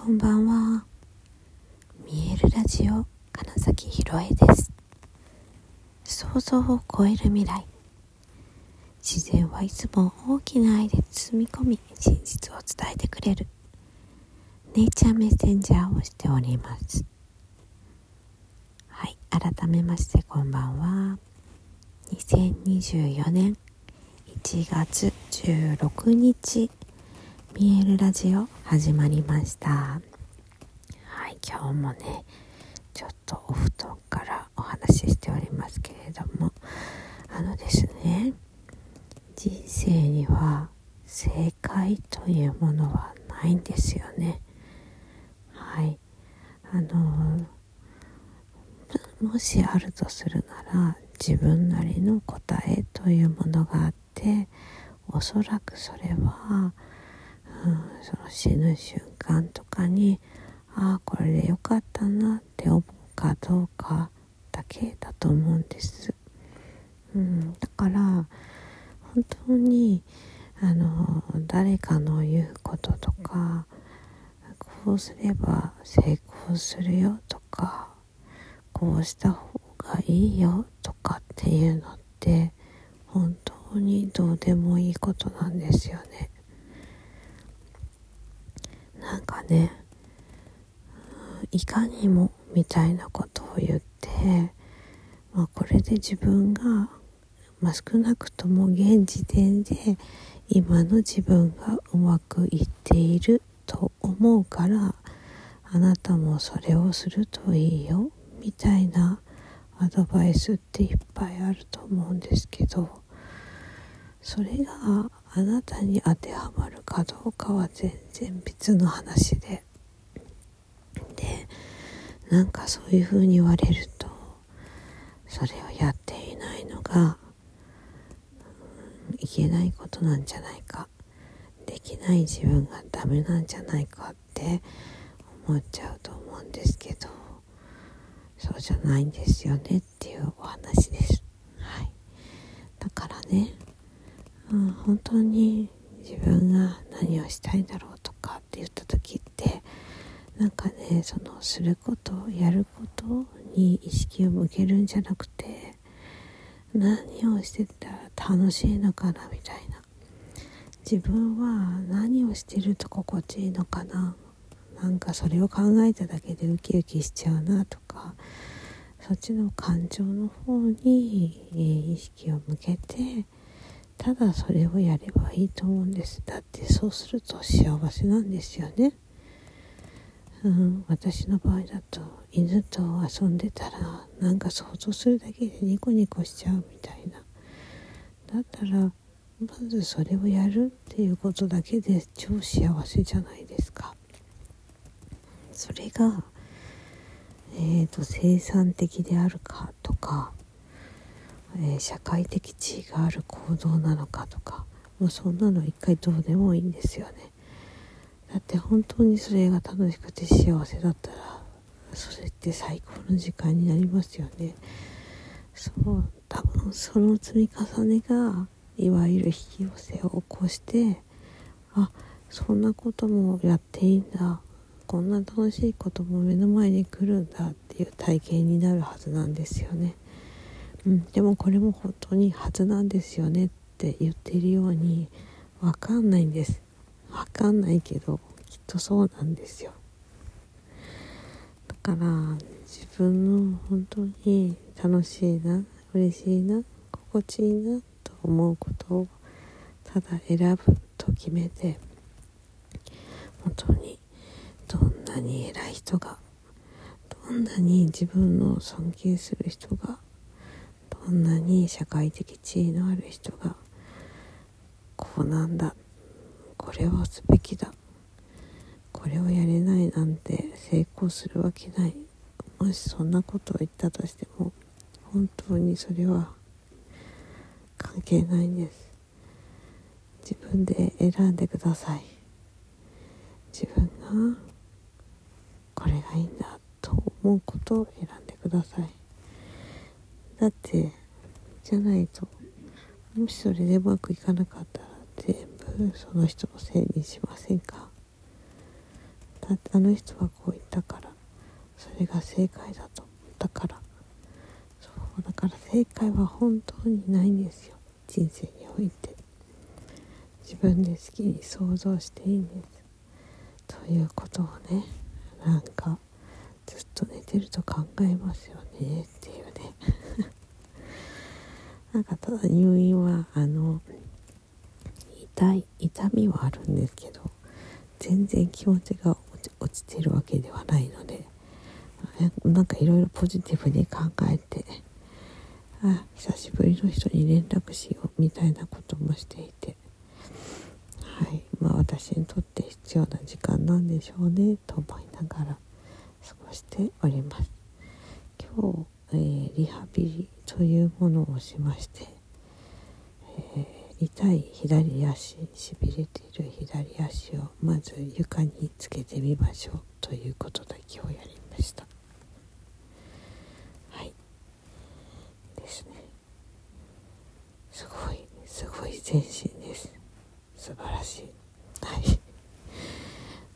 こんばんは。見えるラジオ金崎ひろえです。想像を超える未来。自然はいつも大きな愛で包み込み真実を伝えてくれる。ネイチャーメッセンジャーをしております。はい改めましてこんばんは。2024年1月16日見えるラジオ始まりました。はい今日もねちょっとお布団からお話ししておりますけれどもあのですね人生には正解というものはないんですよね。はいあのもしあるとするなら自分なりの答えというものがあっておそらくそれはうん、その死ぬ瞬間とかにああこれでよかったなって思うかどうかだけだと思うんです、うん、だから本当にあの誰かの言うこととかこうすれば成功するよとかこうした方がいいよとかっていうのって本当にどうでもいいことなんですよね。なんかね。いかにもみたいなことを言って、まあ、これで自分が、まあ、少なくとも現時点で今の自分がうまくいっていると思うからあなたもそれをするといいよみたいなアドバイスっていっぱいあると思うんですけどそれがあなたに当てはまるかどうかは全然別の話で。でなんかそういうふうに言われるとそれをやっていないのが、うん、いけないことなんじゃないか。できない自分がダメなんじゃないかって思っちゃうと思うんですけどそうじゃないんですよねっていうお話です。はい、だからねうん、本当に自分が何をしたいだろうとかって言った時ってなんかねそのすることやることに意識を向けるんじゃなくて何をしてたら楽しいのかなみたいな。自分は何をしてると心地いいのかな。なんかそれを考えただけでウキウキしちゃうなとかそっちの感情の方に、え意識を向けてただそれをやればいいと思うんです。だってそうすると幸せなんですよね。うん、私の場合だと犬と遊んでたらなんか想像するだけでニコニコしちゃうみたいな。だったらまずそれをやるっていうことだけで超幸せじゃないですか。それがえーと生産的であるかとかえ、社会的地位がある行動なのかとかもうそんなの一回どうでもいいんですよね。だって本当にそれが楽しくて幸せだったらそれって最高の時間になりますよね。そう多分その積み重ねがいわゆる引き寄せを起こしてあそんなこともやっていいんだ。こんな楽しいことも目の前に来るんだっていう体験になるはずなんですよね。うん、でもこれも本当にはずなんですよねって言ってるように分かんないんです。分かんないけどきっとそうなんですよ。だから自分の本当に楽しいな嬉しいな心地いいなと思うことをただ選ぶと決めて本当にどんなに偉い人がどんなに自分の尊敬する人がこんなに社会的地位のある人がこうなんだこれをすべきだこれをやれないなんて成功するわけないもしそんなことを言ったとしても本当にそれは関係ないんです。自分で選んでください。自分がこれがいいんだと思うことを選んでください。だってじゃないともしそれでうまくいかなかったら全部その人のせいにしませんか？だってあの人はこう言ったから。それが正解だと。思ったから。そう。だから正解は本当にないんですよ。人生において。自分で好きに想像していいんです。ということをねなんかずっと寝てると考えますよね。っていうね。なんかただ入院はあの痛い痛みはあるんですけど全然気持ちが落ちてるわけではないのでなんかいろいろポジティブに考えてあ久しぶりの人に連絡しようみたいなこともしていてはいまあ私にとって必要な時間なんでしょうねと思いながら過ごしております。今日、えー、リハビリというものをしまして、えー、痛い左足しびれている左足をまず床につけてみましょうということだけをやりました。はい。ですね。すごいすごい全身です。素晴らしい。はい。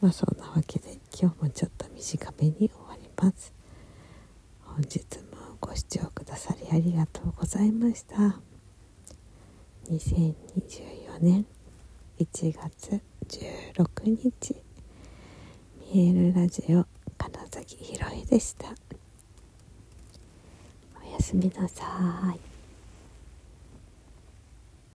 まあそんなわけで今日もちょっと短めに終わります。本日もご視聴くださりありがとうございました。2024年1月16日見えるラジオ金崎ひろえでした。おやすみなさい。